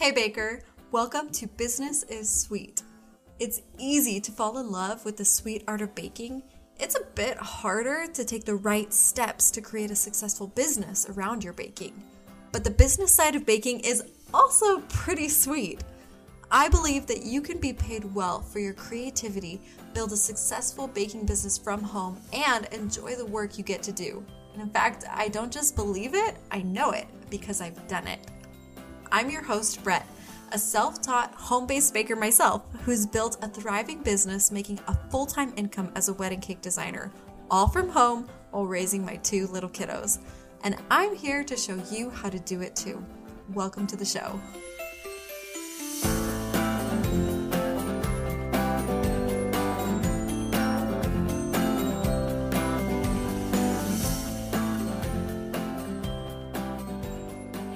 Hey, Baker. Welcome to Business is Sweet. It's easy to fall in love with the sweet art of baking. It's a bit harder to take the right steps to create a successful business around your baking. But the business side of baking is also pretty sweet. I believe that you can be paid well for your creativity, build a successful baking business from home, and enjoy the work you get to do. And in fact, I don't just believe it, I know it because I've done it. I'm your host, Brett, a self taught home based baker myself who's built a thriving business making a full time income as a wedding cake designer, all from home while raising my two little kiddos. And I'm here to show you how to do it too. Welcome to the show.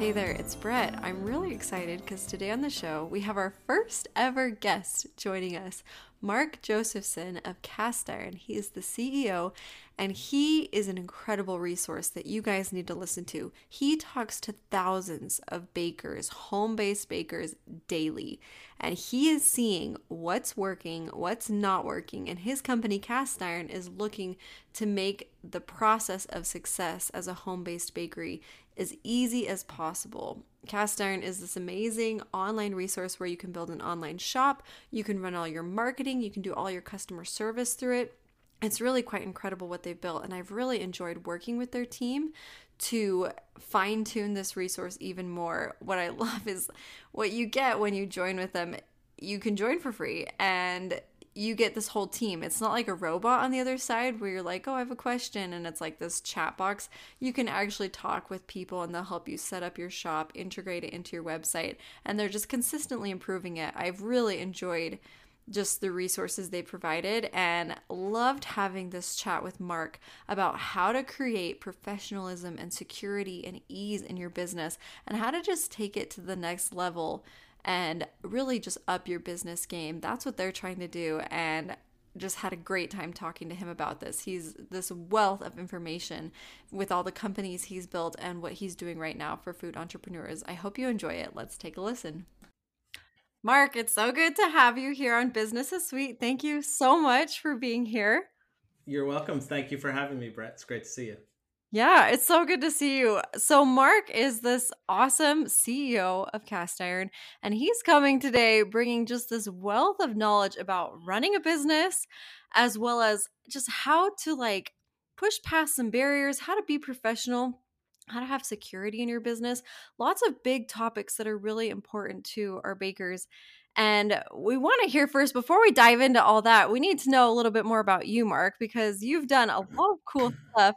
Hey there, it's Brett. I'm really excited because today on the show we have our first ever guest joining us, Mark Josephson of Castiron. He is the CEO and he is an incredible resource that you guys need to listen to. He talks to thousands of bakers, home based bakers daily, and he is seeing what's working, what's not working, and his company, Castiron, is looking to make the process of success as a home based bakery as easy as possible. Castiron is this amazing online resource where you can build an online shop, you can run all your marketing, you can do all your customer service through it. It's really quite incredible what they've built and i've really enjoyed working with their team to fine tune this resource even more. What i love is what you get when you join with them. You can join for free and you get this whole team. It's not like a robot on the other side where you're like, oh, I have a question, and it's like this chat box. You can actually talk with people and they'll help you set up your shop, integrate it into your website, and they're just consistently improving it. I've really enjoyed just the resources they provided and loved having this chat with Mark about how to create professionalism and security and ease in your business and how to just take it to the next level and really just up your business game. That's what they're trying to do and just had a great time talking to him about this. He's this wealth of information with all the companies he's built and what he's doing right now for food entrepreneurs. I hope you enjoy it. Let's take a listen. Mark, it's so good to have you here on Business is Sweet. Thank you so much for being here. You're welcome. Thank you for having me, Brett. It's great to see you. Yeah, it's so good to see you. So, Mark is this awesome CEO of Castiron, and he's coming today bringing just this wealth of knowledge about running a business, as well as just how to like push past some barriers, how to be professional, how to have security in your business. Lots of big topics that are really important to our bakers. And we want to hear first, before we dive into all that, we need to know a little bit more about you, Mark, because you've done a mm-hmm. lot of cool stuff.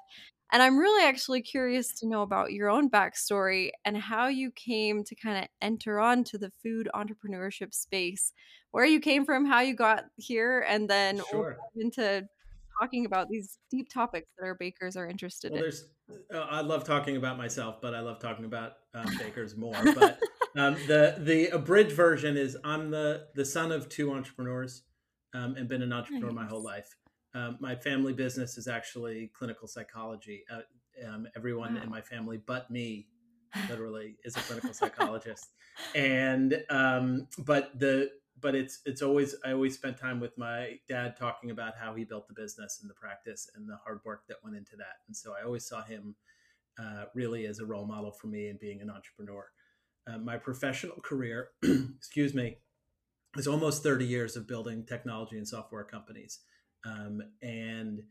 And I'm really actually curious to know about your own backstory and how you came to kind of enter onto the food entrepreneurship space, where you came from, how you got here, and then sure. we'll into talking about these deep topics that our bakers are interested well, in. There's, uh, I love talking about myself, but I love talking about um, bakers more. But um, the the abridged version is I'm the the son of two entrepreneurs, um, and been an entrepreneur nice. my whole life. Um, my family business is actually clinical psychology. Uh, um, everyone wow. in my family, but me, literally, is a clinical psychologist. And um, but the but it's it's always I always spent time with my dad talking about how he built the business and the practice and the hard work that went into that. And so I always saw him uh, really as a role model for me in being an entrepreneur. Uh, my professional career, excuse me, is almost 30 years of building technology and software companies. Um, and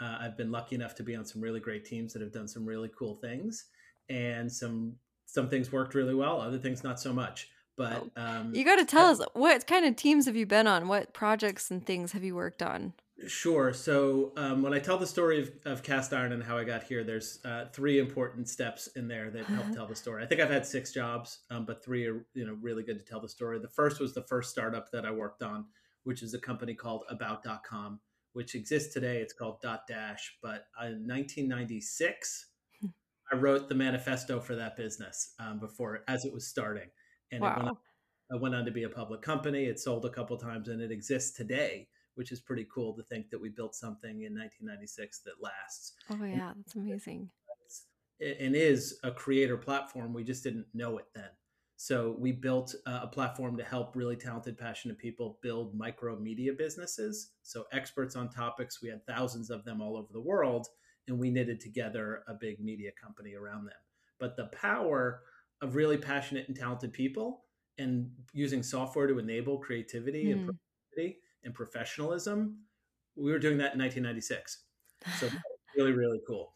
uh, I've been lucky enough to be on some really great teams that have done some really cool things. And some some things worked really well, other things not so much. But oh, um, you got to tell us what kind of teams have you been on? What projects and things have you worked on? Sure. So um, when I tell the story of, of, Castiron and how I got here, there's uh, three important steps in there that help tell the story. I think I've had six jobs, um, but three are you know really good to tell the story. The first was the first startup that I worked on, which is a company called About.com, which exists today. It's called Dotdash, but in 1996, hmm. I wrote the manifesto for that business um, before as it was starting and wow. it, went on, it went on to be a public company. It sold a couple times, and it exists today, which is pretty cool to think that we built something in 1996 that lasts. Oh yeah, that's amazing. And is a creator platform. We just didn't know it then. So we built a platform to help really talented, passionate people build micro media businesses. So experts on topics, we had thousands of them all over the world, and we knitted together a big media company around them. But the power of really passionate and talented people and using software to enable creativity mm. and productivity and professionalism, we were doing that in 1996. So really, really cool.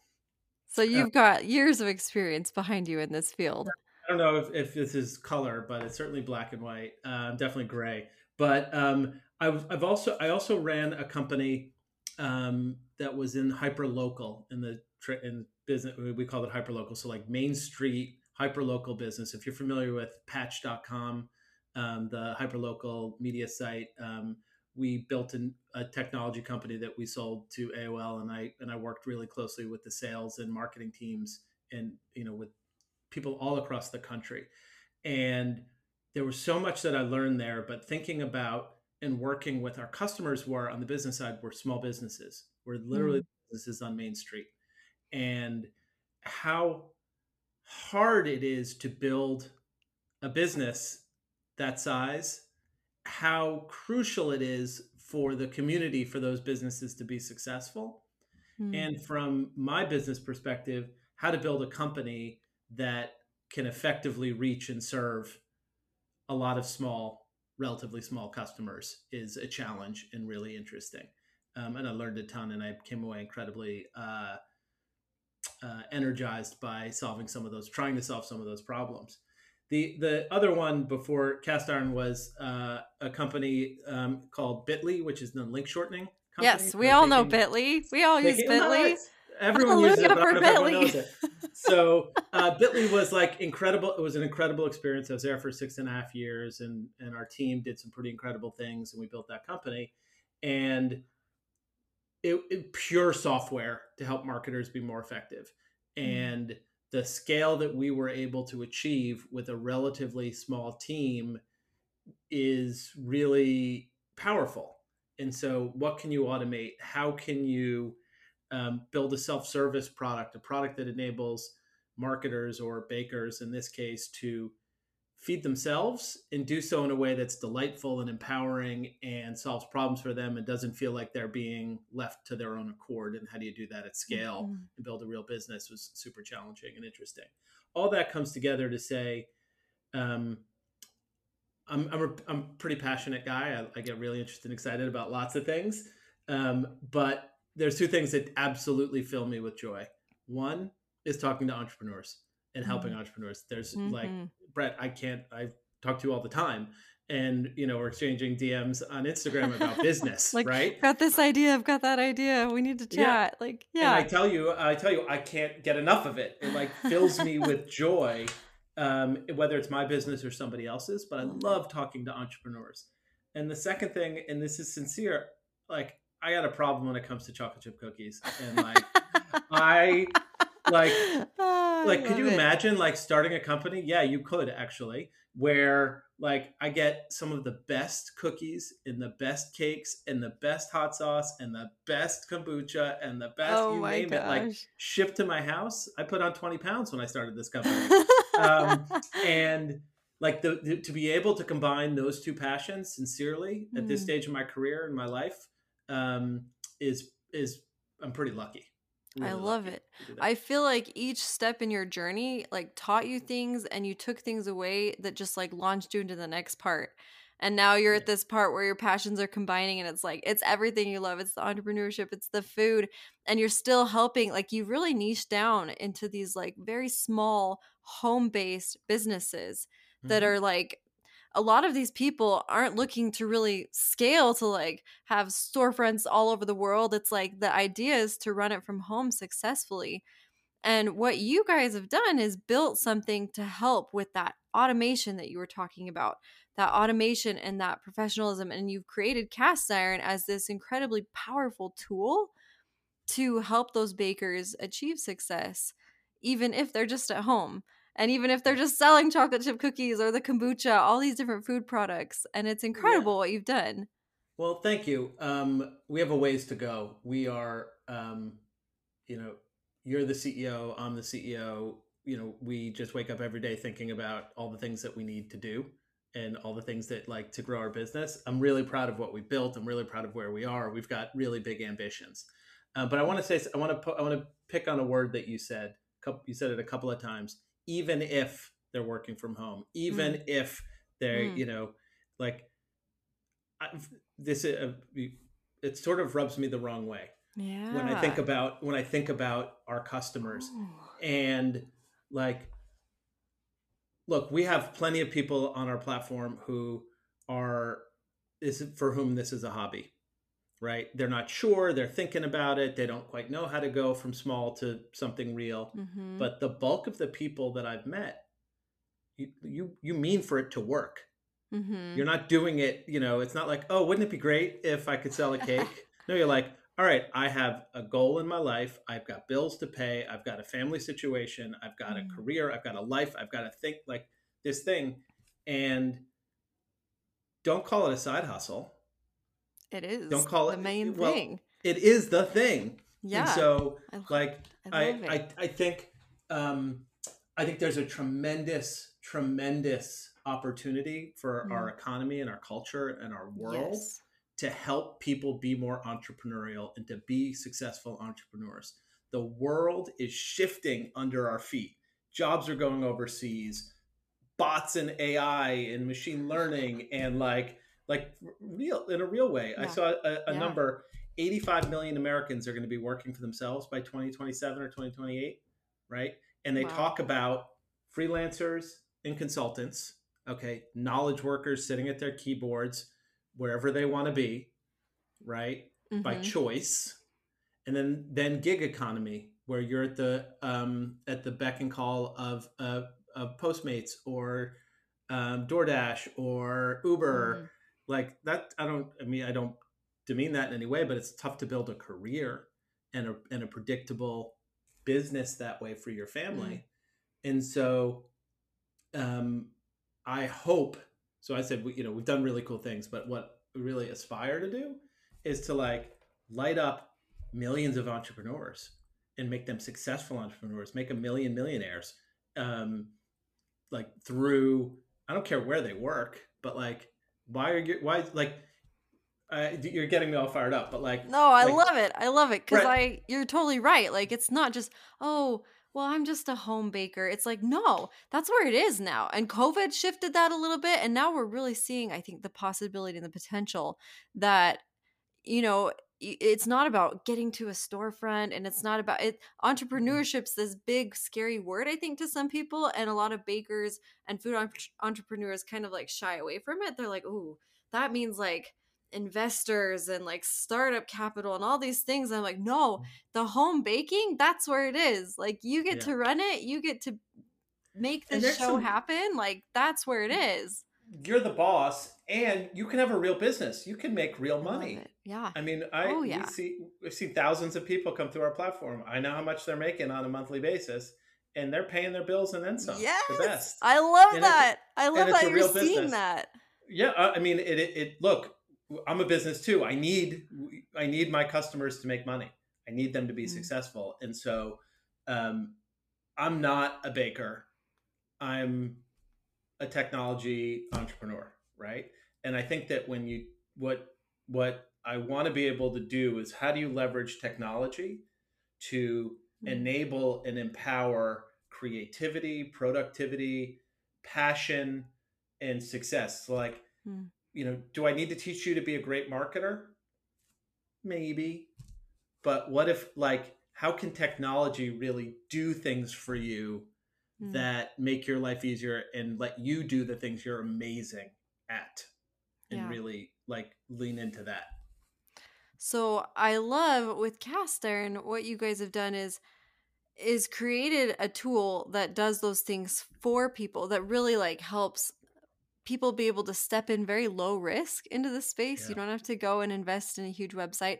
So you've uh, got years of experience behind you in this field. I don't know if, if this is color, but it's certainly black and white. Uh, definitely gray. But um, I've, I've also I also ran a company um, that was in hyper local in the in business. We called it hyper local. So like Main Street hyper local business. If you're familiar with Patch.com, um, the hyper local media site, um, we built an, a technology company that we sold to AOL, and I and I worked really closely with the sales and marketing teams, and you know with people all across the country. And there was so much that I learned there, but thinking about and working with our customers who are on the business side were small businesses. We're literally mm. businesses on Main Street. And how hard it is to build a business that size, how crucial it is for the community for those businesses to be successful. Mm. And from my business perspective, how to build a company that can effectively reach and serve a lot of small, relatively small customers is a challenge and really interesting. Um, and I learned a ton, and I came away incredibly uh, uh, energized by solving some of those, trying to solve some of those problems. The the other one before Castiron was uh, a company um, called Bitly, which is the link shortening. Company. Yes, we all know Bitly. We all use Bitly everyone uses it, but I don't know everyone knows it. So uh, Bitly was like incredible. It was an incredible experience. I was there for six and a half years, and and our team did some pretty incredible things, and we built that company. And it, it pure software to help marketers be more effective, mm-hmm. and the scale that we were able to achieve with a relatively small team is really powerful. And so, what can you automate? How can you um, build a self-service product, a product that enables marketers or bakers, in this case, to feed themselves and do so in a way that's delightful and empowering and solves problems for them and doesn't feel like they're being left to their own accord. And how do you do that at scale mm-hmm. and build a real business was super challenging and interesting. All that comes together to say, um, I'm, I'm, a, I'm a pretty passionate guy. I, I, get really interested and excited about lots of things. Um, but there's two things that absolutely fill me with joy. One is talking to entrepreneurs and helping mm-hmm. entrepreneurs. There's mm-hmm. like Brett, I can't. I talk to you all the time, and you know we're exchanging DMs on Instagram about business, like, right? Got this idea. I've got that idea. We need to chat. Yeah. Like, yeah. And I tell you, I tell you, I can't get enough of it. It like fills me with joy, um, whether it's my business or somebody else's. But I love talking to entrepreneurs. And the second thing, and this is sincere, like I got a problem when it comes to chocolate chip cookies, and like I like oh, like could you it. imagine like starting a company? Yeah, you could actually where like I get some of the best cookies and the best cakes and the best hot sauce and the best kombucha and the best oh you name gosh. it like shipped to my house. I put on 20 pounds when I started this company. um, and like the, the, to be able to combine those two passions sincerely at this mm. stage of my career and my life um, is is I'm pretty lucky. Really I love it. I feel like each step in your journey like taught you things and you took things away that just like launched you into the next part. And now you're yeah. at this part where your passions are combining and it's like it's everything you love. It's the entrepreneurship, it's the food, and you're still helping like you really niche down into these like very small home-based businesses mm-hmm. that are like a lot of these people aren't looking to really scale to like have storefronts all over the world. It's like the idea is to run it from home successfully. And what you guys have done is built something to help with that automation that you were talking about, that automation and that professionalism. And you've created Castiron as this incredibly powerful tool to help those bakers achieve success, even if they're just at home and even if they're just selling chocolate chip cookies or the kombucha all these different food products and it's incredible yeah. what you've done. Well thank you. Um, we have a ways to go. We are um, you know you're the ceo i'm the ceo you know we just wake up every day thinking about all the things that we need to do and all the things that like to grow our business. I'm really proud of what we built. I'm really proud of where we are. We've got really big ambitions. Uh, but i want to say i want to i want to pick on a word that you said you said it a couple of times even if they're working from home even mm. if they're mm. you know like I, this uh, it sort of rubs me the wrong way yeah when i think about when i think about our customers Ooh. and like look we have plenty of people on our platform who are is for whom this is a hobby right they're not sure they're thinking about it they don't quite know how to go from small to something real mm-hmm. but the bulk of the people that i've met you you, you mean for it to work mm-hmm. you're not doing it you know it's not like oh wouldn't it be great if i could sell a cake no you're like all right, I have a goal in my life. I've got bills to pay. I've got a family situation. I've got mm. a career. I've got a life. I've got to think like this thing. And don't call it a side hustle. It is. Don't call the it the main well, thing. It is the thing. Yeah. And so, I like, I, I, I, I, think, um, I think there's a tremendous, tremendous opportunity for mm. our economy and our culture and our world. Yes to help people be more entrepreneurial and to be successful entrepreneurs. The world is shifting under our feet. Jobs are going overseas. Bots and AI and machine learning and like like real in a real way. Yeah. I saw a, a yeah. number 85 million Americans are going to be working for themselves by 2027 or 2028, right? And they wow. talk about freelancers and consultants, okay, knowledge workers sitting at their keyboards, wherever they want to be, right? Mm-hmm. By choice. And then then gig economy, where you're at the um, at the beck and call of uh, of Postmates or um, DoorDash or Uber, mm. Like that. I don't. I mean, I don't demean that in any way, but it's tough to build a career and a and a predictable business that way for your family. Mm. And so, um, I hope so I said, we, you know, we've done really cool things, but what we really aspire to do is to like light up millions of entrepreneurs and make them successful entrepreneurs, make a million millionaires, um, like through, I don't care where they work, but like, why are you, why, like, uh, you're getting me all fired up, but like, no, I like, love it. I love it. Cause right. I, you're totally right. Like, it's not just, oh, well, I'm just a home baker. It's like, no, that's where it is now. And COVID shifted that a little bit. And now we're really seeing, I think, the possibility and the potential that, you know, it's not about getting to a storefront and it's not about it mm-hmm. entrepreneurship's this big scary word i think to some people and a lot of bakers and food entrepreneurs kind of like shy away from it they're like ooh that means like investors and like startup capital and all these things. I'm like, no, mm. the home baking, that's where it is. Like you get yeah. to run it, you get to make the show some, happen. Like that's where it is. You're the boss and you can have a real business. You can make real money. Yeah. I mean, I oh, yeah. see we've seen thousands of people come through our platform. I know how much they're making on a monthly basis and they're paying their bills and then some. Yes. The best. I love and that. I love that you're seeing business. that. Yeah, I mean, it, it, it. Look, I'm a business too. I need I need my customers to make money. I need them to be mm-hmm. successful. And so um, I'm not a baker. I'm a technology entrepreneur, right? And I think that when you what what I want to be able to do is how do you leverage technology to mm-hmm. enable and empower creativity, productivity, passion, and success. Like mm you know, do I need to teach you to be a great marketer? Maybe. But what if, like, how can technology really do things for you mm. that make your life easier and let you do the things you're amazing at and yeah. really, like, lean into that? So I love with Castiron what you guys have done is is created a tool that does those things for people that really like helps people be able to step in very low risk into the space. Yeah. You don't have to go and invest in a huge website.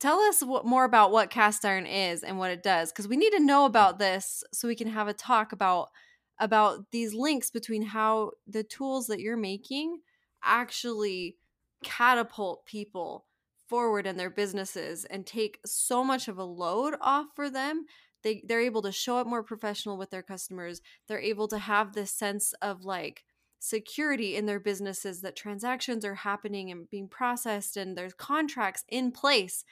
Tell us what, more about what Castiron is and what it does, because we need to know mm. about this so we can have a talk about about these links between how the tools that you're making actually catapult people forward in their businesses and take so much of a load off for them they they're able to show up more professional with their customers they're able to have this sense of like security in their businesses that transactions are happening and being processed and there's contracts in place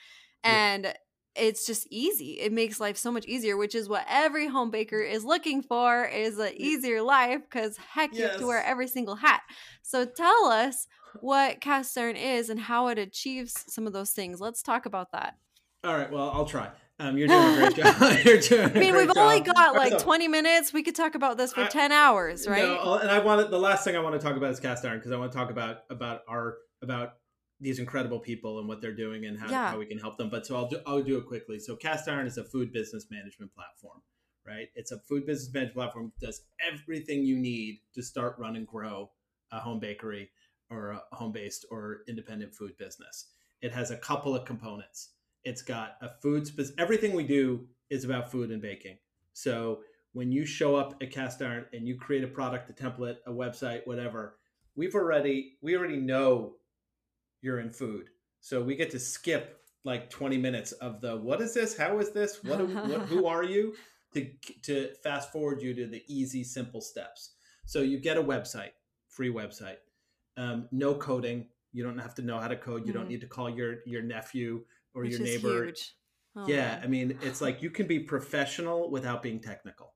and yeah. It's just easy it makes life so much easier which is what every home baker is looking for is an easier life because heck yes. you have to wear every single hat so tell us what Castiron is and how it achieves some of those things let's talk about that all right well i'll try um, you're doing a great job. you're doing I mean, we've only got like 20 minutes. We could talk about this for I, 10 hours, right? No, and I want the last thing I want to talk about is Castiron because I want to talk about about our about these incredible people and what they're doing and how, yeah. how we can help them. But so I'll do I'll do it quickly. So Castiron is a food business management platform, right? It's a food business management platform that does everything you need to start, run, and grow a home bakery or a home based or independent food business. It has a couple of components it's got a food specific. Everything we do is about food and baking. So when you show up at Castiron and you create a product, a template, a website, whatever, we've already we already know you're in food. So we get to skip like 20 minutes of the what is this? How is this? What, what who are you? To to fast forward you to the easy, simple steps. So you get a website, free website, um, no coding. You don't have to know how to code. You mm. don't need to call your your nephew or Which your neighbor. Oh, yeah, man. I mean, it's like you can be professional without being technical,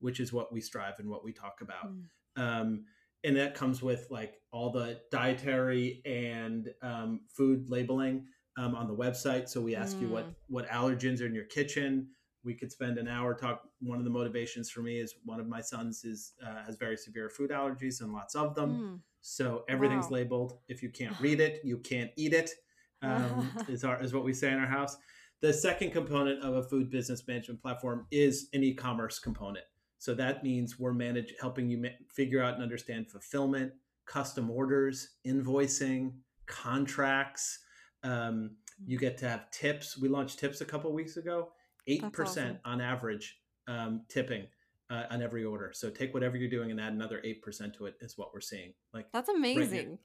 which is what we strive and what we talk about. Mm. Um, and that comes with like all the dietary and um, food labeling um, on the website. So we ask mm. you what mm. what allergens are in your kitchen. We could spend an hour talk. One of the motivations for me is one of my sons is uh, has very severe food allergies and lots of them. Mm. So everything's wow. labeled. If you can't read it, you can't eat it um, is our is what we say in our house. The second component of a food business management platform is an e-commerce component. So that means we're manage helping you figure out and understand fulfillment, custom orders, invoicing, contracts. Um, you get to have tips. We launched tips a couple weeks ago. Eight percent awesome. on average um, tipping uh, on every order. So take whatever you're doing and add another eight percent to it. Is what we're seeing. Like that's amazing.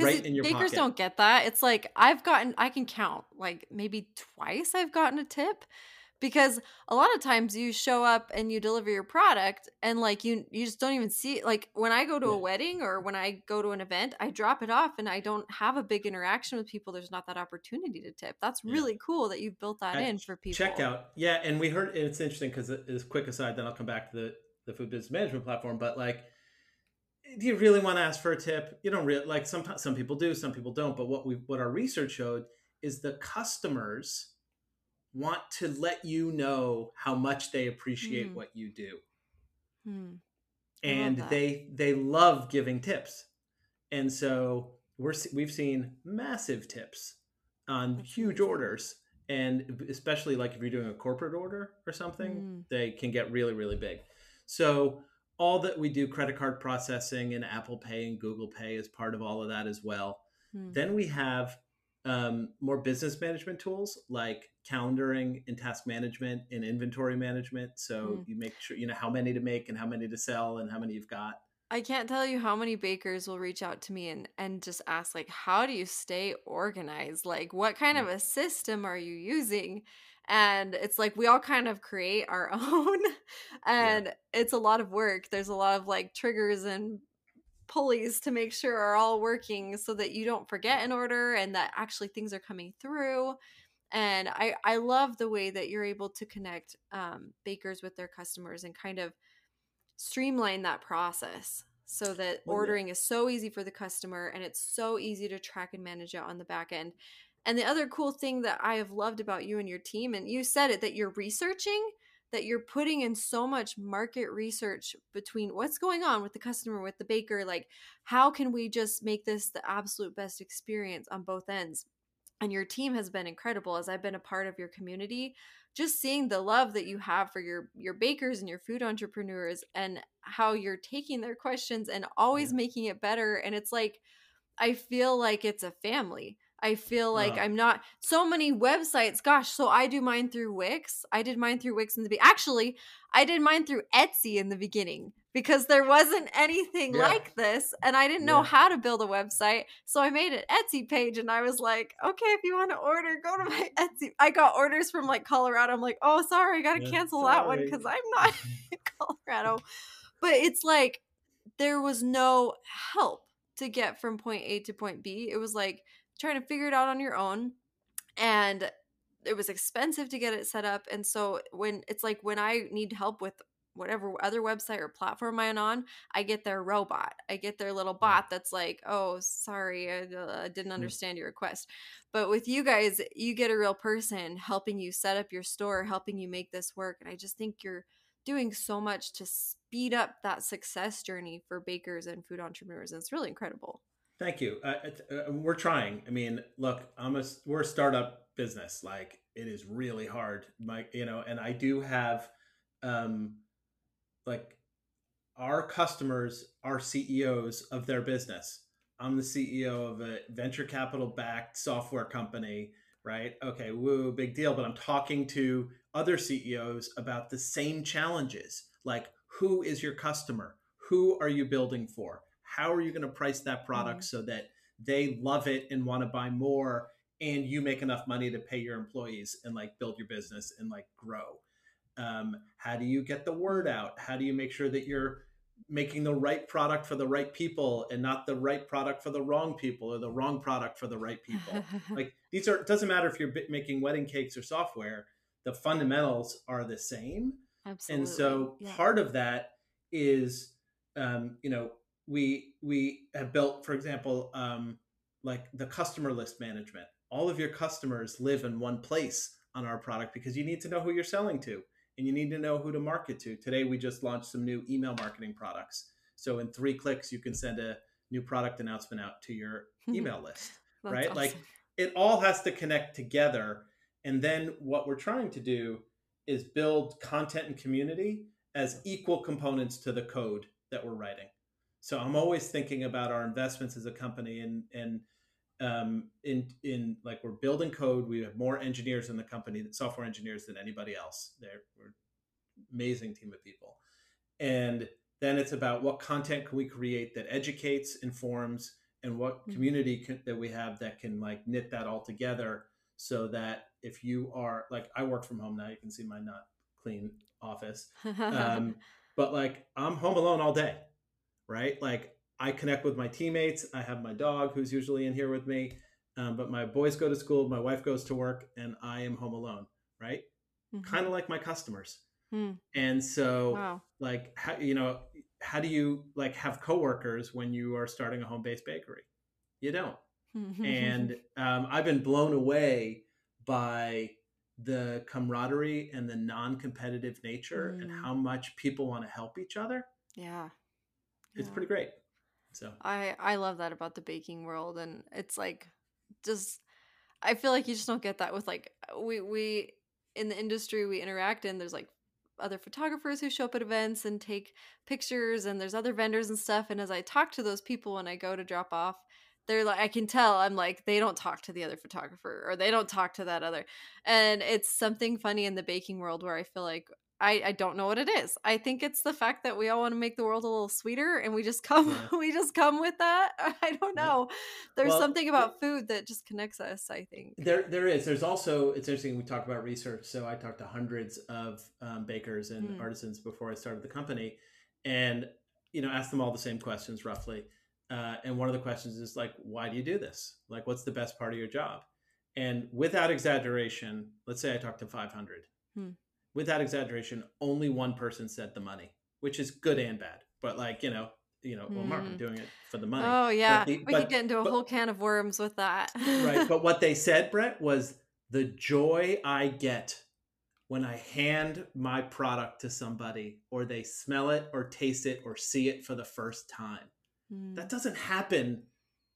Right right in your bakers pocket. don't get that. It's like I've gotten I can count like maybe twice I've gotten a tip because a lot of times you show up and you deliver your product and like you you just don't even see it. like when I go to yeah. a wedding or when I go to an event I drop it off and I don't have a big interaction with people there's not that opportunity to tip. That's really yeah. cool that you've built that At in for people. Checkout. Yeah, and we heard it's interesting cuz it's quick aside then I'll come back to the the food business management platform but like do you really want to ask for a tip? You don't really like some some people do, some people don't. But what we what our research showed is the customers want to let you know how much they appreciate mm. what you do. Mm. And they they love giving tips. And so we're we've seen massive tips on That's huge amazing. orders and especially like if you're doing a corporate order or something, mm. they can get really really big. So all that we do credit card processing and Apple Pay and Google Pay is part of all of that as well. Hmm. Then we have um, more business management tools like calendaring and task management and inventory management. So hmm. you make sure you know how many to make and how many to sell and how many you've got. I can't tell you how many bakers will reach out to me and, and just ask like how do you stay organized? Like what kind of a system are you using? and it's like we all kind of create our own and yeah. it's a lot of work there's a lot of like triggers and pulleys to make sure are all working so that you don't forget an order and that actually things are coming through. And i i love the way that you're able to connect um, bakers with their customers and kind of streamline that process so that ordering is so easy for the customer and it's so easy to track and manage it on the back end. And the other cool thing that I have loved about you and your team, and you said it, that you're researching, that you're putting in so much market research between what's going on with the customer, with the baker, like how can we just make this the absolute best experience on both ends? And your team has been incredible as I've been a part of your community. Just seeing the love that you have for your your bakers and your food entrepreneurs and how you're taking their questions and always yeah. making it better. And it's like I feel like it's a family I feel like Oh. I'm not so many websites. Gosh, so I do mine through Wix. I did mine through Wix in the be- actually, I did mine through Etsy in the beginning because there wasn't anything Yeah. like this and I didn't know Yeah. how to build a website. So I made an Etsy page and I was like, "Okay, if you want to order, go to my Etsy." I got orders from like Colorado. I'm like, "Oh, sorry, I got to Yeah, cancel that one cuz I'm not in Colorado." But it's like there was no help to get from point A to point B. It was like trying to figure it out on your own. And it was expensive to get it set up. And so when it's like when I need help with whatever other website or platform I'm on, I get their robot. I get their little bot that's like, oh, sorry, I uh, didn't understand your request. But with you guys, you get a real person helping you set up your store, helping you make this work. And I just think you're doing so much to speed up that success journey for bakers and food entrepreneurs. And it's really incredible. Thank you. Uh, uh, we're trying. I mean, look, I'm a we're a startup business. Like it is really hard. My, you know, and I do have, um, like, our customers are CEOs of their business. I'm the CEO of a venture capital backed software company, right? Okay, woo, big deal. But I'm talking to other CEOs about the same challenges. Like, who is your customer? Who are you building for? How are you going to price that product so that they love it and want to buy more and you make enough money to pay your employees and like build your business and like grow? Um, how do you get the word out? How do you make sure that you're making the right product for the right people and not the right product for the wrong people or the wrong product for the right people? like these are it doesn't matter if you're making wedding cakes or software the fundamentals are the same Absolutely. and so Yeah. part of that is um, you know we we have built for example um, like the customer list management all of your customers live in one place on our product because you need to know who you're selling to and you need to know who to market to today we just launched some new email marketing products so in three clicks you can send a new product announcement out to your email list right? Like it all has to connect together. And then what we're trying to do is build content and community as equal components to the code that we're writing. So I'm always thinking about our investments as a company and and um, in in like we're building code. We have more engineers in the company, software engineers than anybody else. They're we're amazing team of people. And then it's about what content can we create that educates, informs, and what Mhm. community can, that we have that can like knit that all together so that if you are like i work from home now you can see my not clean office um, but like i'm home alone all day right like i connect with my teammates i have my dog who's usually in here with me um, but my boys go to school my wife goes to work and i am home alone right Mhm. kind of like my customers Hmm. and so Wow. like how you know how do you like have coworkers when you are starting a home-based bakery you don't and um, i've been blown away by the camaraderie and the non-competitive nature and Mm. how much people want to help each other yeah. It's Yeah. pretty great so I I love that about the baking world and it's like just I feel like you just don't get that with like we we in the industry we interact in there's like other photographers who show up at events and take pictures and there's other vendors and stuff and as I talk to those people when I go to drop off they're like I can tell I'm like they don't talk to the other photographer or they don't talk to that other and it's something funny in the baking world where I feel like I, I don't know what it is. I think it's the fact that we all want to make the world a little sweeter and we just come Yeah. we just come with that. I don't know. There's Well, something about food that just connects us, I think. there there is there's also it's interesting we talk about research so i talked to hundreds of um, bakers and Mm. artisans before i started the company and you know asked them all the same questions roughly uh, and one of the questions is like why do you do this like what's the best part of your job and without exaggeration let's say i talked to 500 Hmm. Without exaggeration only one person said the money which is good and bad but like you know you know well mark i'm Mm. doing it for the money Oh yeah. the- we but- could get into a but- whole can of worms with that. right but what they said brett was the joy i get when i hand my product to somebody or they smell it or taste it or see it for the first time Mm. that doesn't happen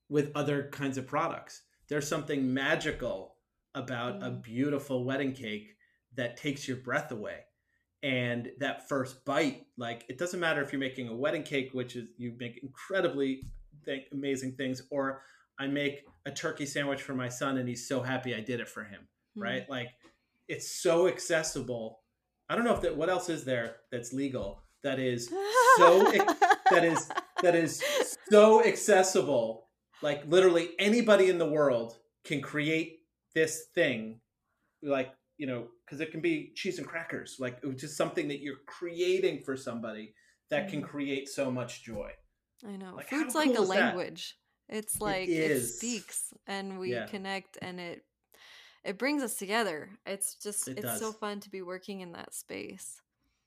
with other kinds of products there's something magical about a Mm. beautiful wedding cake that takes your breath away and that first bite like it doesn't matter if you're making a wedding cake which is you make incredibly th- amazing things or I make a turkey sandwich for my son and he's so happy I did it for him, mm-hmm. right? Like it's so accessible. I don't know if that what else is there that's legal that is so that is that is so accessible. Like literally anybody in the world can create this thing like you know because it can be cheese and crackers like just something that you're creating for somebody that can mm-hmm. create so much joy i know like, food's like a language that? it's like it, it, speaks and we yeah. connect and it it brings us together it's just it it's does. so fun to be working in that space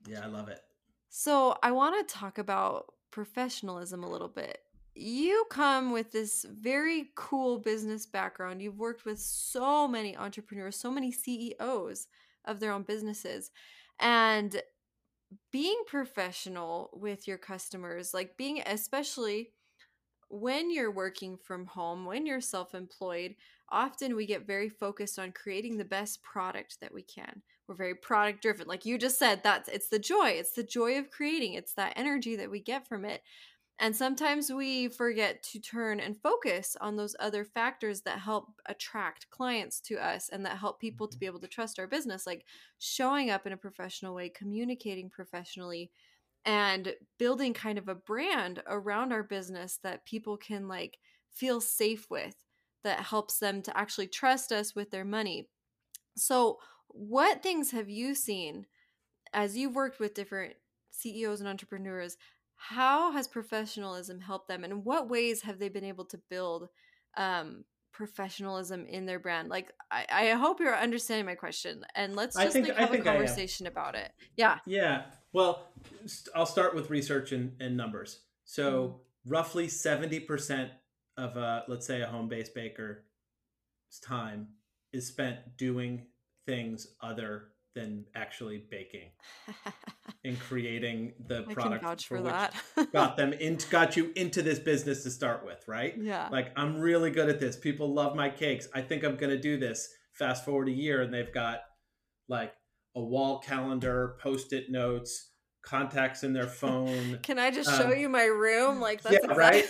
yeah i love it so i want to talk about professionalism a little bit you come with this very cool business background. You've worked with so many entrepreneurs, so many CEOs of their own businesses. And being professional with your customers, like being especially when you're working from home, when you're self employed, often we get very focused on creating the best product that we can. We're very product driven. Like you just said, that's it's the joy. It's the joy of creating. It's that energy that we get from it. And sometimes we forget to turn and focus on those other factors that help attract clients to us and that help people to mm-hmm. be able to trust our business, like showing up in a professional way, communicating professionally, and building kind of a brand around our business that people can like feel safe with, that helps them to actually trust us with their money. So, what things have you seen as you've worked with different CEOs and entrepreneurs? How has professionalism helped them and what ways have they been able to build um, professionalism in their brand? Like I, I, hope you're understanding my question and let's just think, like have a conversation about it. Yeah. Yeah. Well i'll start with research and, and numbers. So mm roughly 70% of a let's say a home-based baker's time is spent doing things other than actually baking and creating the I product for, for that. got them in got you into this business to start with, right? Yeah. Like I'm really good at this. People love my cakes. I think I'm gonna do this. Fast forward a year and they've got like a wall calendar, post-it notes, contacts in their phone. Can I just um, show you my room? Like that's yeah, exactly- right.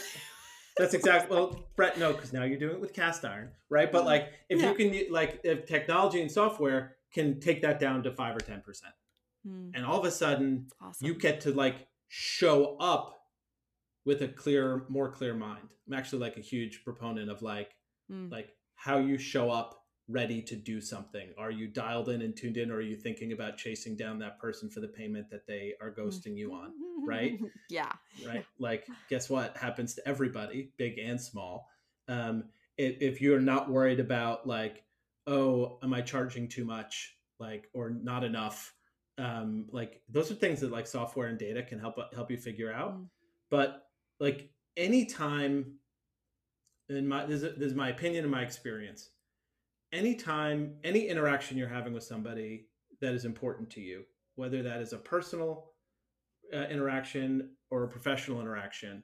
That's exactly well, Brett. No, because now you're doing it with Castiron, right? But like, if yeah. you can, like, if technology and software can take that down to five or ten percent, hmm. and all of a sudden awesome. you get to like show up with a clear, more clear mind. I'm actually like a huge proponent of like, hmm. like how you show up ready to do something. Are you dialed in and tuned in, or are you thinking about chasing down that person for the payment that they are ghosting you on? Right? yeah. Right. Like, guess what happens to everybody, big and small. Um, if, if you're not worried about like oh am i charging too much? Like or not enough? Um like those are things that like software and data can help help you figure out. Mm. but like anytime in my this is, this is my opinion and my experience anytime any interaction you're having with somebody that is important to you whether that is a personal uh, interaction or a professional interaction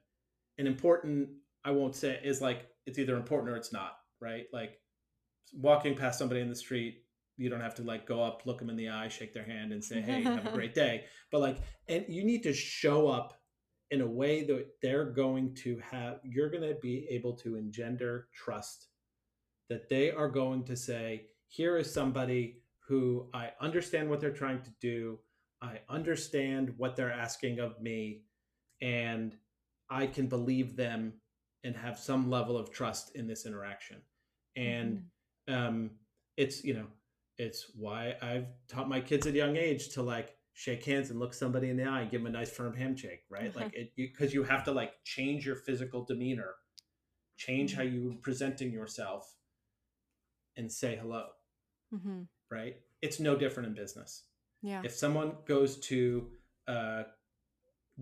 an important i won't say is like it's either important or it's not right? Like walking past somebody in the street you don't have to like go up look them in the eye shake their hand and say hey have a great day. But like and you need to show up in a way that they're going to have you're going to be able to engender trust that they are going to say here is somebody who i understand what they're trying to do. I understand what they're asking of me and i can believe them and have some level of trust in this interaction. And mm-hmm um, it's you know it's why I've taught my kids at a young age to like shake hands and look somebody in the eye, and give them a nice firm handshake, right? like it because you, you, have to like change your physical demeanor, change mm-hmm. how you're presenting yourself, and say hello, mm-hmm. right? It's no different in business. Yeah. If someone goes to a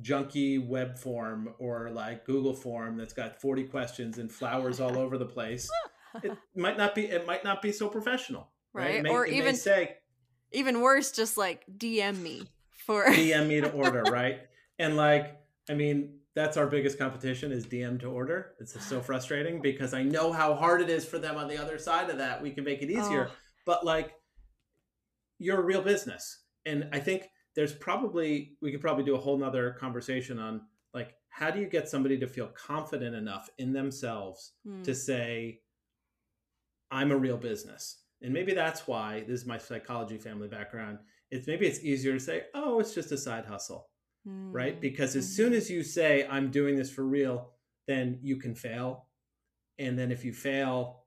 junky web form or like Google form that's got 40 questions and flowers all over the place it might not be it might not be so professional right, right? May, or even say even worse just like dm me for dm me to order right and like i mean that's our biggest competition is dm to order it's so frustrating because i know how hard it is for them on the other side of that we can make it easier oh. but like you're a real business and i think there's probably we could probably do a whole nother conversation on like how do you get somebody to feel confident enough in themselves Mm. to say, I'm a real business? And maybe that's why this is my psychology family background. It's maybe it's easier to say, oh, it's just a side hustle, right? Mm. Because as soon Mhm. as you say, I'm doing this for real, then you can fail. And then if you fail,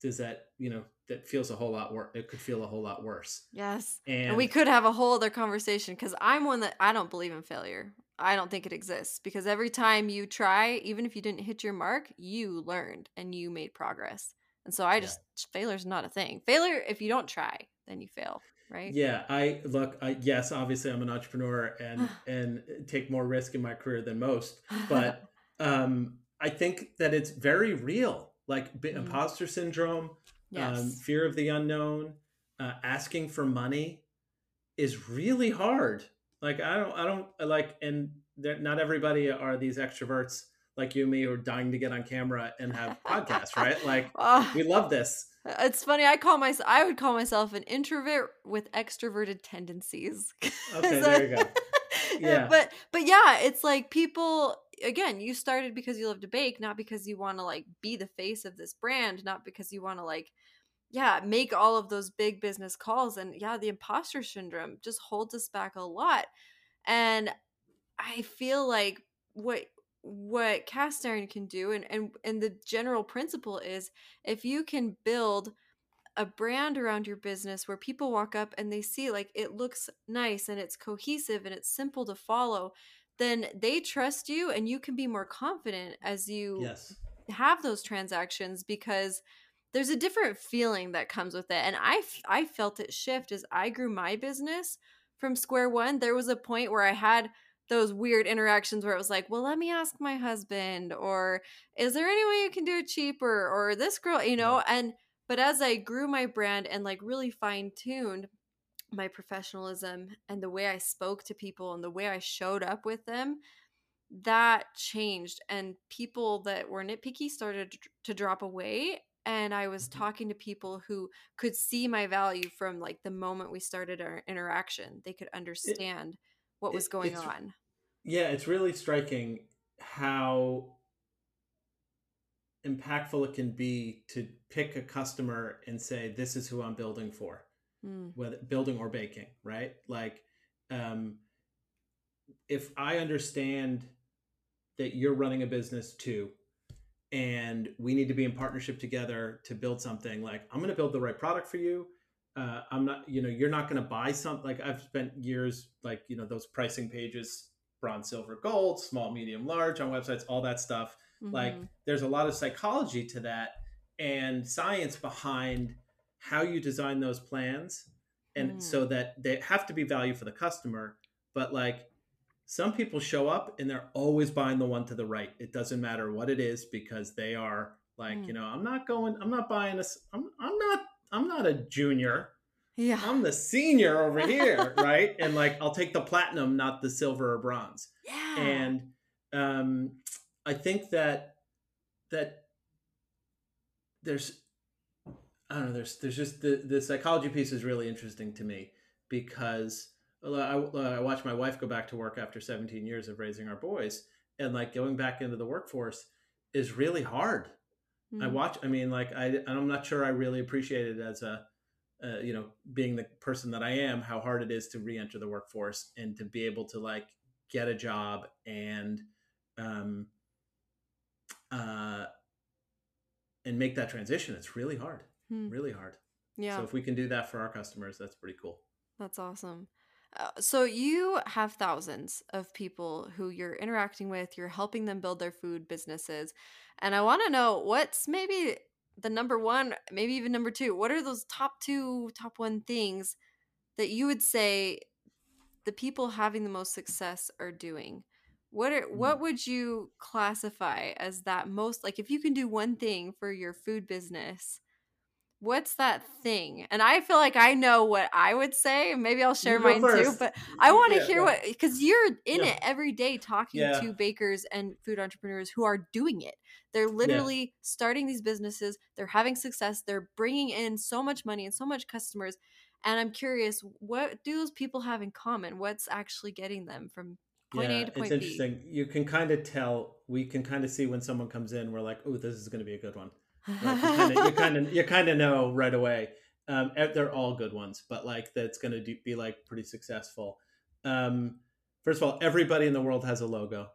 does that, you know, that feels a whole lot worse. It could feel a whole lot worse. Yes. And, And we could have a whole other conversation because I'm one that I don't believe in failure. I don't think it exists because every time you try, even if you didn't hit your mark, you learned and you made progress. And so I Yeah. just, failure's not a thing. Failure, if you don't try, then you fail, right? Yeah, I look. I, yes, obviously, I'm an entrepreneur and and take more risk in my career than most. But um, I think that it's very real, like b- Mm. imposter syndrome, yes. um, fear of the unknown, uh, asking for money is really hard. Like I don't, I don't like, and not everybody are these extroverts like you and me who are dying to get on camera and have podcasts, right? Like Ah, we love this. it's funny. I call myself, I would call myself an introvert with extroverted tendencies. Okay, there you go. Yeah. but but yeah it's like people again you started because you love to bake not because you want to like be the face of this brand not because you want to like yeah make all of those big business calls and yeah the imposter syndrome just holds us back a lot and i feel like what what Castiron can do and and and the general principle is if you can build a brand around your business where people walk up and they see like it looks nice and it's cohesive and it's simple to follow then they trust you and you can be more confident as you Yes. have those transactions because there's a different feeling that comes with it and i f- i felt it shift as i grew my business from square one there was a point where i had those weird interactions where it was like well let me ask my husband or is there any way you can do it cheaper or this girl you know and but as i grew my brand and like really fine tuned my professionalism and the way i spoke to people and the way i showed up with them that changed and people that were nitpicky started to- drop away and i was Mhm. talking to people who could see my value from like the moment we started our interaction. They could understand what was it- going it's- on Yeah, it's really striking how impactful it can be to pick a customer and say, "This is who I'm building for," Mm, whether building or baking, right? Like, um, if I understand that you're running a business too, and we need to be in partnership together to build something, like I'm going to build the right product for you. Uh, I'm not, you know, you're not going to buy something. Like I've spent years, like you know, those pricing pages, bronze, silver, gold, small, medium, large on websites, all that stuff like mhm. there's a lot of psychology to that and science behind how you design those plans and Mm. so that they have to be value for the customer but like some people show up and they're always buying the one to the right it doesn't matter what it is because they are like Mm. you know i'm not going i'm not buying this i'm, I'm not i'm not a junior yeah. I'm the senior over here right? And like i'll take the platinum not the silver or bronze. Yeah. And um, I think that that there's I don't know there's there's just the the psychology piece is really interesting to me because I, I watched my wife go back to work after 17 years of raising our boys. And like going back into the workforce is really hard. I Mm. watch I mean like I I'm not sure I really appreciate it as a uh, you know being the person that I am how hard it is to re-enter the workforce and to be able to like get a job and um uh and make that transition it's really hard Hmm. really hard yeah so if we can do that for our customers that's pretty cool That's awesome. Uh, so you have thousands of people who you're interacting with, you're helping them build their food businesses. And I want to know what's maybe the number one, maybe even number two. What are those top two, top one things that you would say the people having the most success are doing? What are what mm. would you classify as that most like if you can do one thing for your food business, what's that thing? And I feel like I know what I would say. Maybe I'll share mine too, but I want to Yeah, hear yeah. what because you're in Yeah. it every day talking to bakers and food entrepreneurs who are doing it. They're literally starting these businesses, they're having success, they're bringing in so much money and so much customers. And I'm curious, what do those people have in common? What's actually getting them from Point A to point B? it's B. interesting. You can kind of tell. We can kind of see when someone comes in. We're like, "Oh, this is going to be a good one." Like, you kind of you kind of know right away. Um, they're all good ones, but like that's going to be like pretty successful. Um, first of all, everybody in the world has a logo,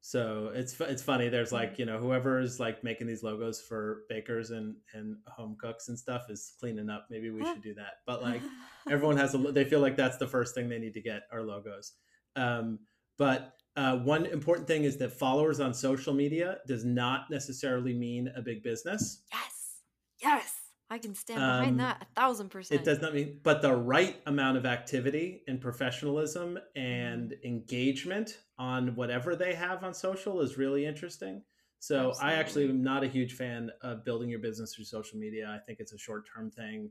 so it's it's funny. There's like you know whoever is like making these logos for bakers and and home cooks and stuff is cleaning up. Maybe we should do that. But like everyone has a they feel like that's the first thing they need to get are logos um, but uh, one important thing is that followers on social media does not necessarily mean a big business. Yes, yes, I can stand behind Um, that a thousand percent. it does not mean but the right amount of activity and professionalism and Mm-hmm. engagement on whatever they have on social is really interesting. So i actually am not a huge fan of building your business through social media. I think it's a short-term thing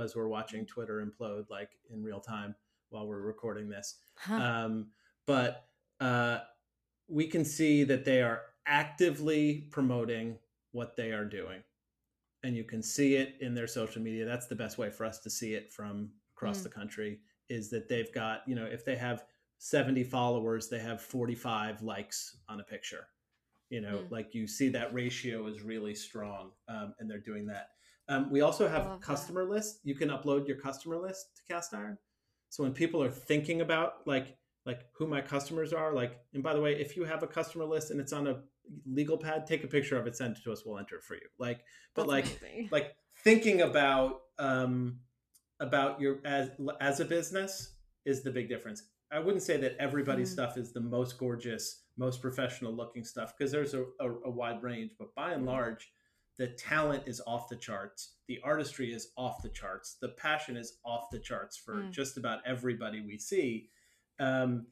as we're watching twitter implode like in real time while we're recording this. Huh. um, but uh, we can see that they are actively promoting what they are doing and you can see it in their social media that's the best way for us to see it from across Mm. the country is that they've got you know if they have 70 followers they have 45 likes on a picture you know Mm. like you see that ratio is really strong um, and they're doing that um, we also have that. customer list you can upload your customer list to Castiron so when people are thinking about like like who my customers are like and by the way if you have a customer list and it's on a legal pad take a picture of it send it to us we'll enter it for you like but That's like amazing. like thinking about um about your as as a business is the big difference i wouldn't say that everybody's Mm. stuff is the most gorgeous most professional looking stuff because there's a, a, a wide range but by and large the talent is off the charts the artistry is off the charts the passion is off the charts for Mm. just about everybody we see um,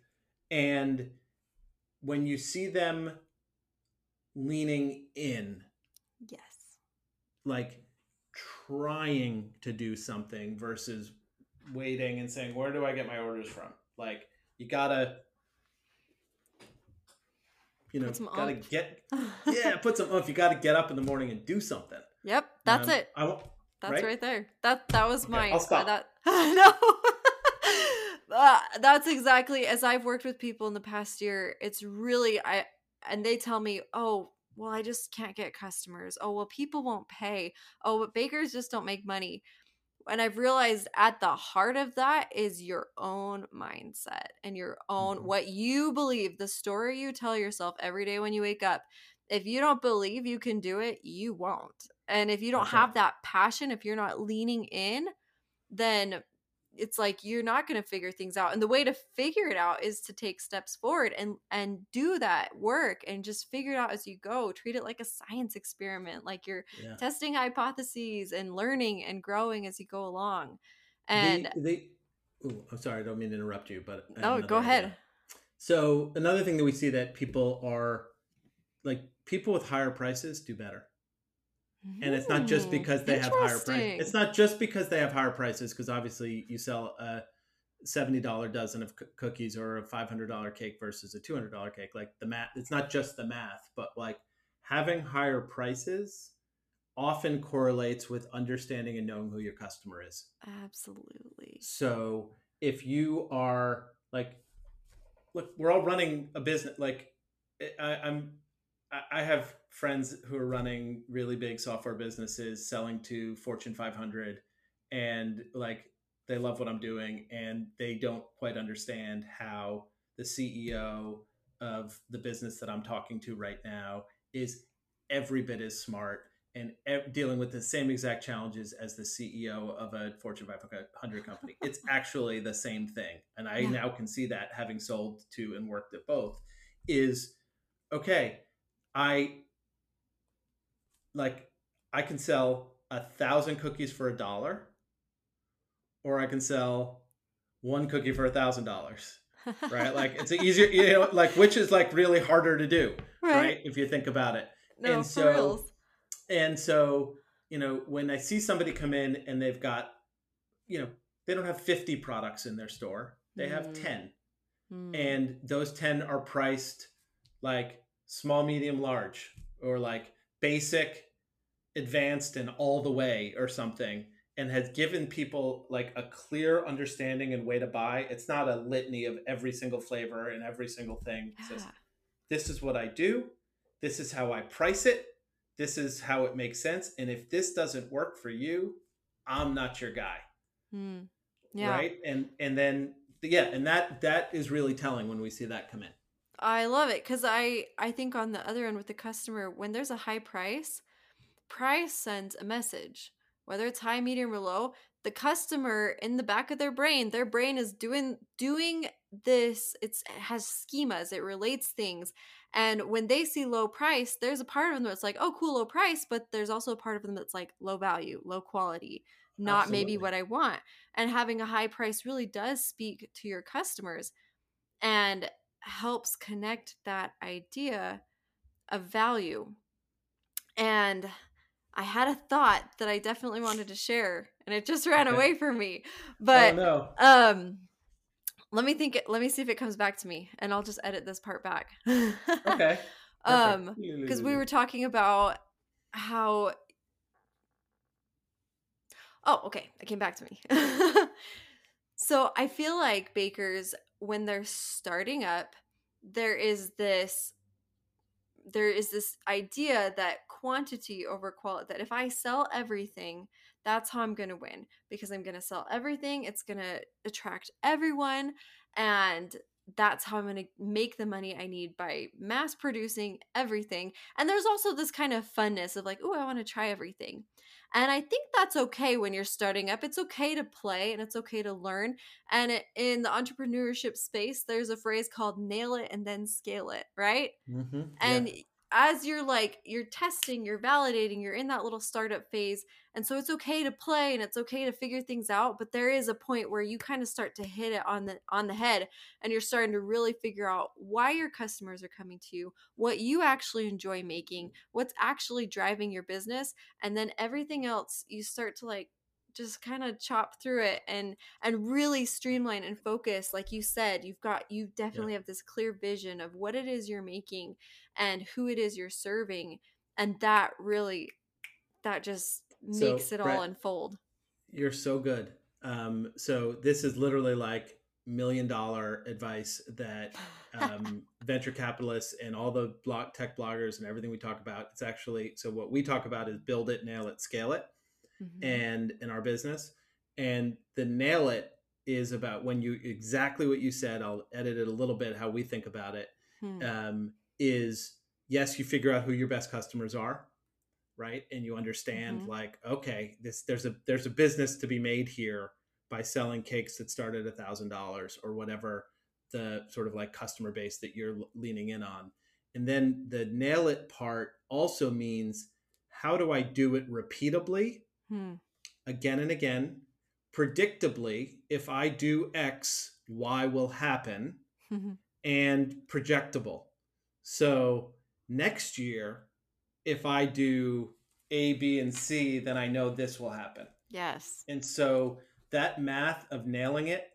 and when you see them leaning in yes. like trying to do something versus waiting and saying where do i get my orders from like you gotta you know gotta oomph. get yeah put some oomph you gotta get up in the morning and do something Yep, that's Um, it. i won't That's right? right, there. That that was Okay, mine. I'll stop. That no. Uh, that's exactly as I've worked with people in the past year. It's really I and they tell me, "Oh, well, I just can't get customers. Oh, well, people won't pay. Oh, but bakers just don't make money." And I've realized at the heart of that is your own mindset and your own Mhm. what you believe, the story you tell yourself every day when you wake up. If you don't believe you can do it, you won't. And if you don't right. have that passion, if you're not leaning in, then it's like you're not going to figure things out. And the way to figure it out is to take steps forward and and do that work and just figure it out as you go. Treat it like a science experiment, like you're yeah testing hypotheses and learning and growing as you go along. And ooh, i'm sorry i don't mean to interrupt you but oh, go ahead. idea. So another thing that we see that people are like people with higher prices do better. And it's not just Mm, because they have higher prices. It's not just because they have higher prices because obviously you sell a $70 dozen of c- cookies or a $500 cake versus a $200 cake like the math it's not just the math but like having higher prices often correlates with understanding and knowing who your customer is. Absolutely. So if you are like, look, we're all running a business. Like, I, I'm, I have friends who are running really big software businesses, selling to Fortune 500, and like they love what I'm doing, and they don't quite understand how the CEO of the business that I'm talking to right now is every bit as smart and ev- dealing with the same exact challenges as the CEO of a Fortune 500 company. It's actually the same thing. And I Yeah. now can see that having sold to and worked at both is okay, I like, I can sell a thousand cookies for a dollar, or I can sell one cookie for a thousand dollars, right? Like, it's easier, you know, like, which is like really harder to do, right? If you think about it No, and so- reals. and so you know when i see somebody come in and they've got you know they don't have 50 products in their store they have Mm. 10 Mm. and those 10 are priced like small medium large or like basic advanced and all the way or something and has given people like a clear understanding and way to buy. It's not a litany of every single flavor and every single thing. Yeah. this is what I do. This is how I price it. This is how it makes sense. And if this doesn't work for you, I'm not your guy. Hmm. Yeah. Right. And and then yeah, and that that is really telling when we see that come in. I love it because I I think on the other end with the customer, when there's a high price, price sends a message. Whether it's high, medium, or low, the customer in the back of their brain, their brain is doing doing this. It's it has schemas. It relates things, and when they see low price, there's a part of them that's like, oh, cool, low price, but there's also a part of them that's like low value, low quality, not maybe what I want. And having a high price really does speak to your customers. And helps connect that idea of value. And I had a thought that I definitely wanted to share and it just ran away from me. But oh no. um let me think let me see if it comes back to me and I'll just edit this part back. Okay. um because we were talking about how oh okay it came back to me so i feel like bakers when they're starting up there is this there is this idea that quantity over quality that if i sell everything that's how i'm going to win because i'm going to sell everything it's going to attract everyone and that's how I'm going to make the money I need by mass producing everything. And there's also this kind of funness of like, oh, I want to try everything. And I think that's okay when you're starting up. It's okay to play and it's okay to learn. And it, in the entrepreneurship space, there's a phrase called nail it and then scale it, right? hmm And as you're like, you're testing, you're validating, you're in that little startup phase. And so it's okay to play and it's okay to figure things out, but there is a point where you kind of start to hit it on the on the head and you're starting to really figure out why your customers are coming to you, what you actually enjoy making, what's actually driving your business, and then everything else you start to like just kind of chop through it and and really streamline and focus like you said you've got you definitely have this clear vision of what it is you're making and who it is you're serving and that really that just So, makes it all unfold You're so good. Um, so this is literally like million dollar advice that um, venture capitalists and all the block tech bloggers and everything we talk about. It's actually so what we talk about is build it, nail it, scale it, Mhm. and in our business. And the nail it is about when you exactly what you said. I'll edit it a little bit how we think about it. Hmm. um, is yes, you figure out who your best customers are, right? And you understand Mhm. like, okay, this there's a there's a business to be made here by selling cakes that start at a thousand dollars or whatever the sort of like customer base that you're leaning in on. And then the nail it part also means how do I do it repeatably Hmm. again and again, predictably, if I do X, Y will happen and projectable. So next year, if I do A, B, and C, then I know this will happen. yes And so that math of nailing it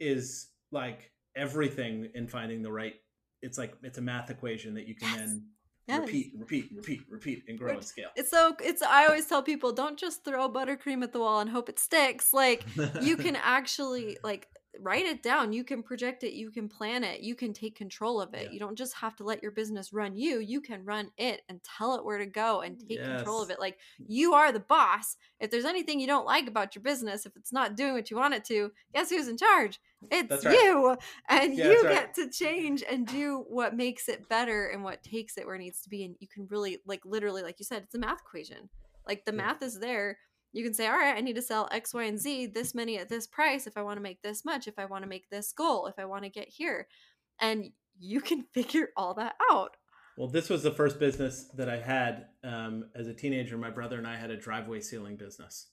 is like everything in finding the right. It's like it's a math equation that you can Yes. then yes repeat, repeat, repeat, repeat, and grow and scale. it's so it's i always tell people don't just throw buttercream at the wall and hope it sticks like you can actually like write it down you can project it you can plan it you can take control of it Yeah. you don't just have to let your business run you you can run it and tell it where to go and take control of it like you are the boss if there's anything you don't like about your business if it's not doing what you want it to guess who's in charge it's right. you and Yeah, you that's right. get to change and do what makes it better and what takes it where it needs to be and you can really like literally like you said it's a math equation like the Yeah. math is there you can say all right i need to sell x y and z this many at this price if i want to make this much if i want to make this goal if i want to get here and you can figure all that out Well, this was the first business that I had um, as a teenager. My brother and I had a driveway sealing business.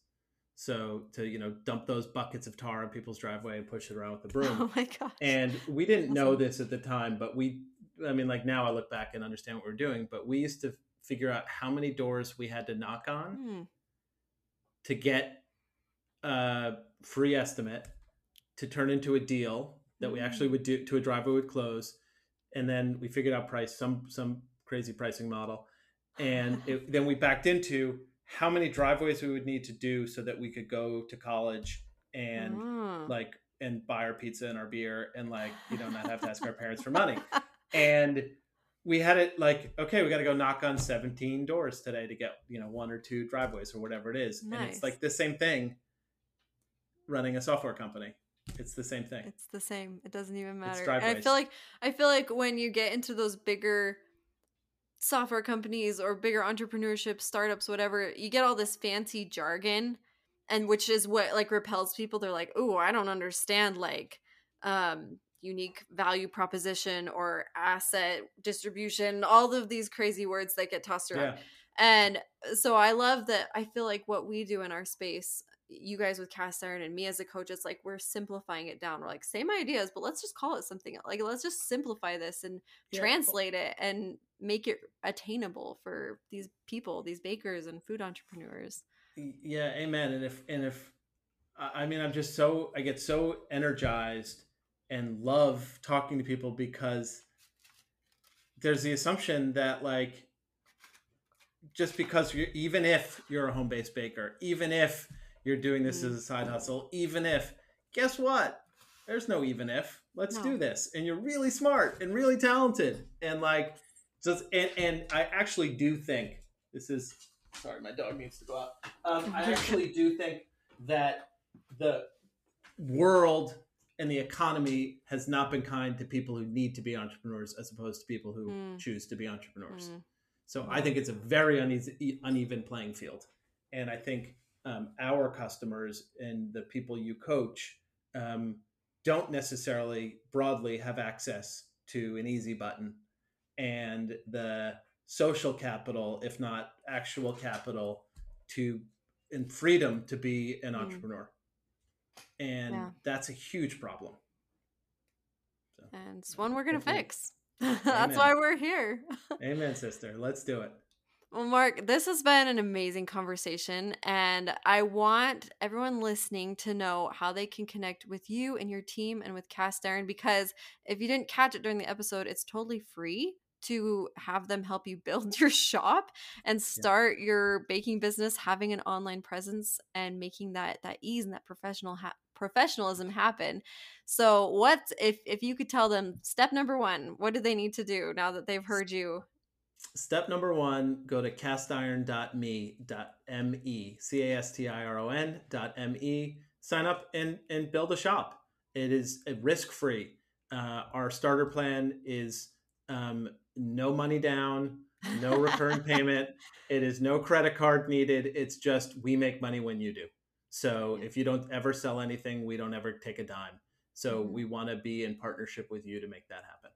So to you know dump those buckets of tar on people's driveway and push it around with the broom. oh my gosh and we didn't know this at the time, but we, I mean, like now I look back and understand what we're doing. But we used to figure out how many doors we had to knock on Hmm. To get a free estimate to turn into a deal that we actually would do to a driveway would close. And then we figured out price some some crazy pricing model. And it, then we backed into how many driveways we would need to do so that we could go to college and Mm. like and buy our pizza and our beer and like you know not have to ask our parents for money. And we had it like okay we got to go knock on 17 doors today to get you know one or two driveways or whatever it is and it's like the same thing running a software company it's the same thing It's the same. It doesn't even matter. I feel like I feel like when you get into those bigger software companies or bigger entrepreneurship startups whatever, you get all this fancy jargon and which is what like repels people. They're like, "Oh, I don't understand like um unique value proposition or asset distribution, all of these crazy words that get tossed around." yeah And uh, so I love that I feel like what we do in our space, you guys with Castiron and me as a coach, it's like we're simplifying it down. We're like, same ideas, but let's just call it something else. Like let's just simplify this and Yeah. translate it and make it attainable for these people, these bakers and food entrepreneurs. yeah amen and if and if i I mean i'm just so i get so energized and love talking to people because there's the assumption that like just because you're even if you're a home-based baker even if you're doing this as a side hustle even if guess what? There's no even if. Let's No. do this. And you're really smart and really talented. And like just and, and i actually do think this is sorry my dog needs to go out. Um, i actually do think that the world and the economy has not been kind to people who need to be entrepreneurs as opposed to people who Mm. choose to be entrepreneurs Mm. so I think it's a very uneasy, uneven playing field. And I think um, our customers and the people you coach um, don't necessarily broadly have access to an easy button and the social capital, if not actual capital, to and freedom to be an Mm. entrepreneur. And Yeah. that's a huge problem. So, And it's one we're gonna Hopefully. fix. That's why we're here. amen, sister. Let's do it. Well, Mark, this has been an amazing conversation, and I want everyone listening to know how they can connect with you and your team and with Castiron. Because if you didn't catch it during the episode, it's totally free to have them help you build your shop and start your baking business, having an online presence, and making that that ease and that professional ha- professionalism happen. So, what if if you could tell them step number one? What do they need to do now that they've heard you? Step number one, go to castiron.me.me, C A S T I R O N dot M E. Sign up and, and build a shop. It is risk free. Uh, our starter plan is um, no money down, no recurring payment. It is no credit card needed. It's just we make money when you do. So Yeah. if you don't ever sell anything, we don't ever take a dime. So Mhm. we want to be in partnership with you to make that happen.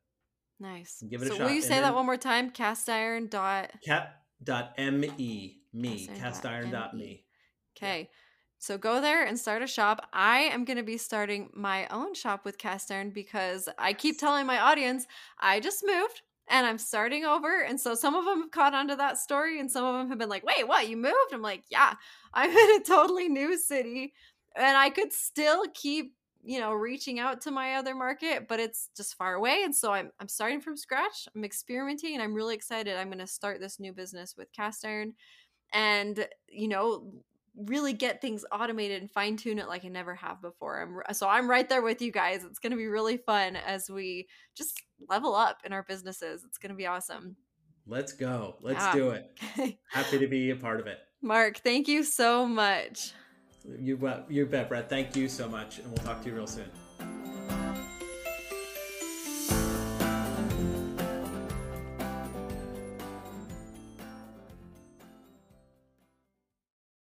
Nice. Give it a shot, will you and say that one more time? Castiron dot. cat.me me Castiron dot me. Okay. So go there and start a shop. I am going to be starting my own shop with Castiron because I keep telling my audience I just moved and I'm starting over. And so some of them have caught onto that story and some of them have been like, wait, what? You moved? I'm like, yeah, I'm in a totally new city and I could still keep you know reaching out to my other market but it's just far away and so i'm, I'm starting from scratch i'm experimenting and i'm really excited i'm going to start this new business with Castiron and you know really get things automated and fine tune it like I never have before. I'm so I'm right there with you guys. It's going to be really fun as we just level up in our businesses. It's going to be awesome. let's go let's Yeah. do it happy to be a part of it Mark, thank you so much. you bet you bet brett thank you so much and we'll talk to you real soon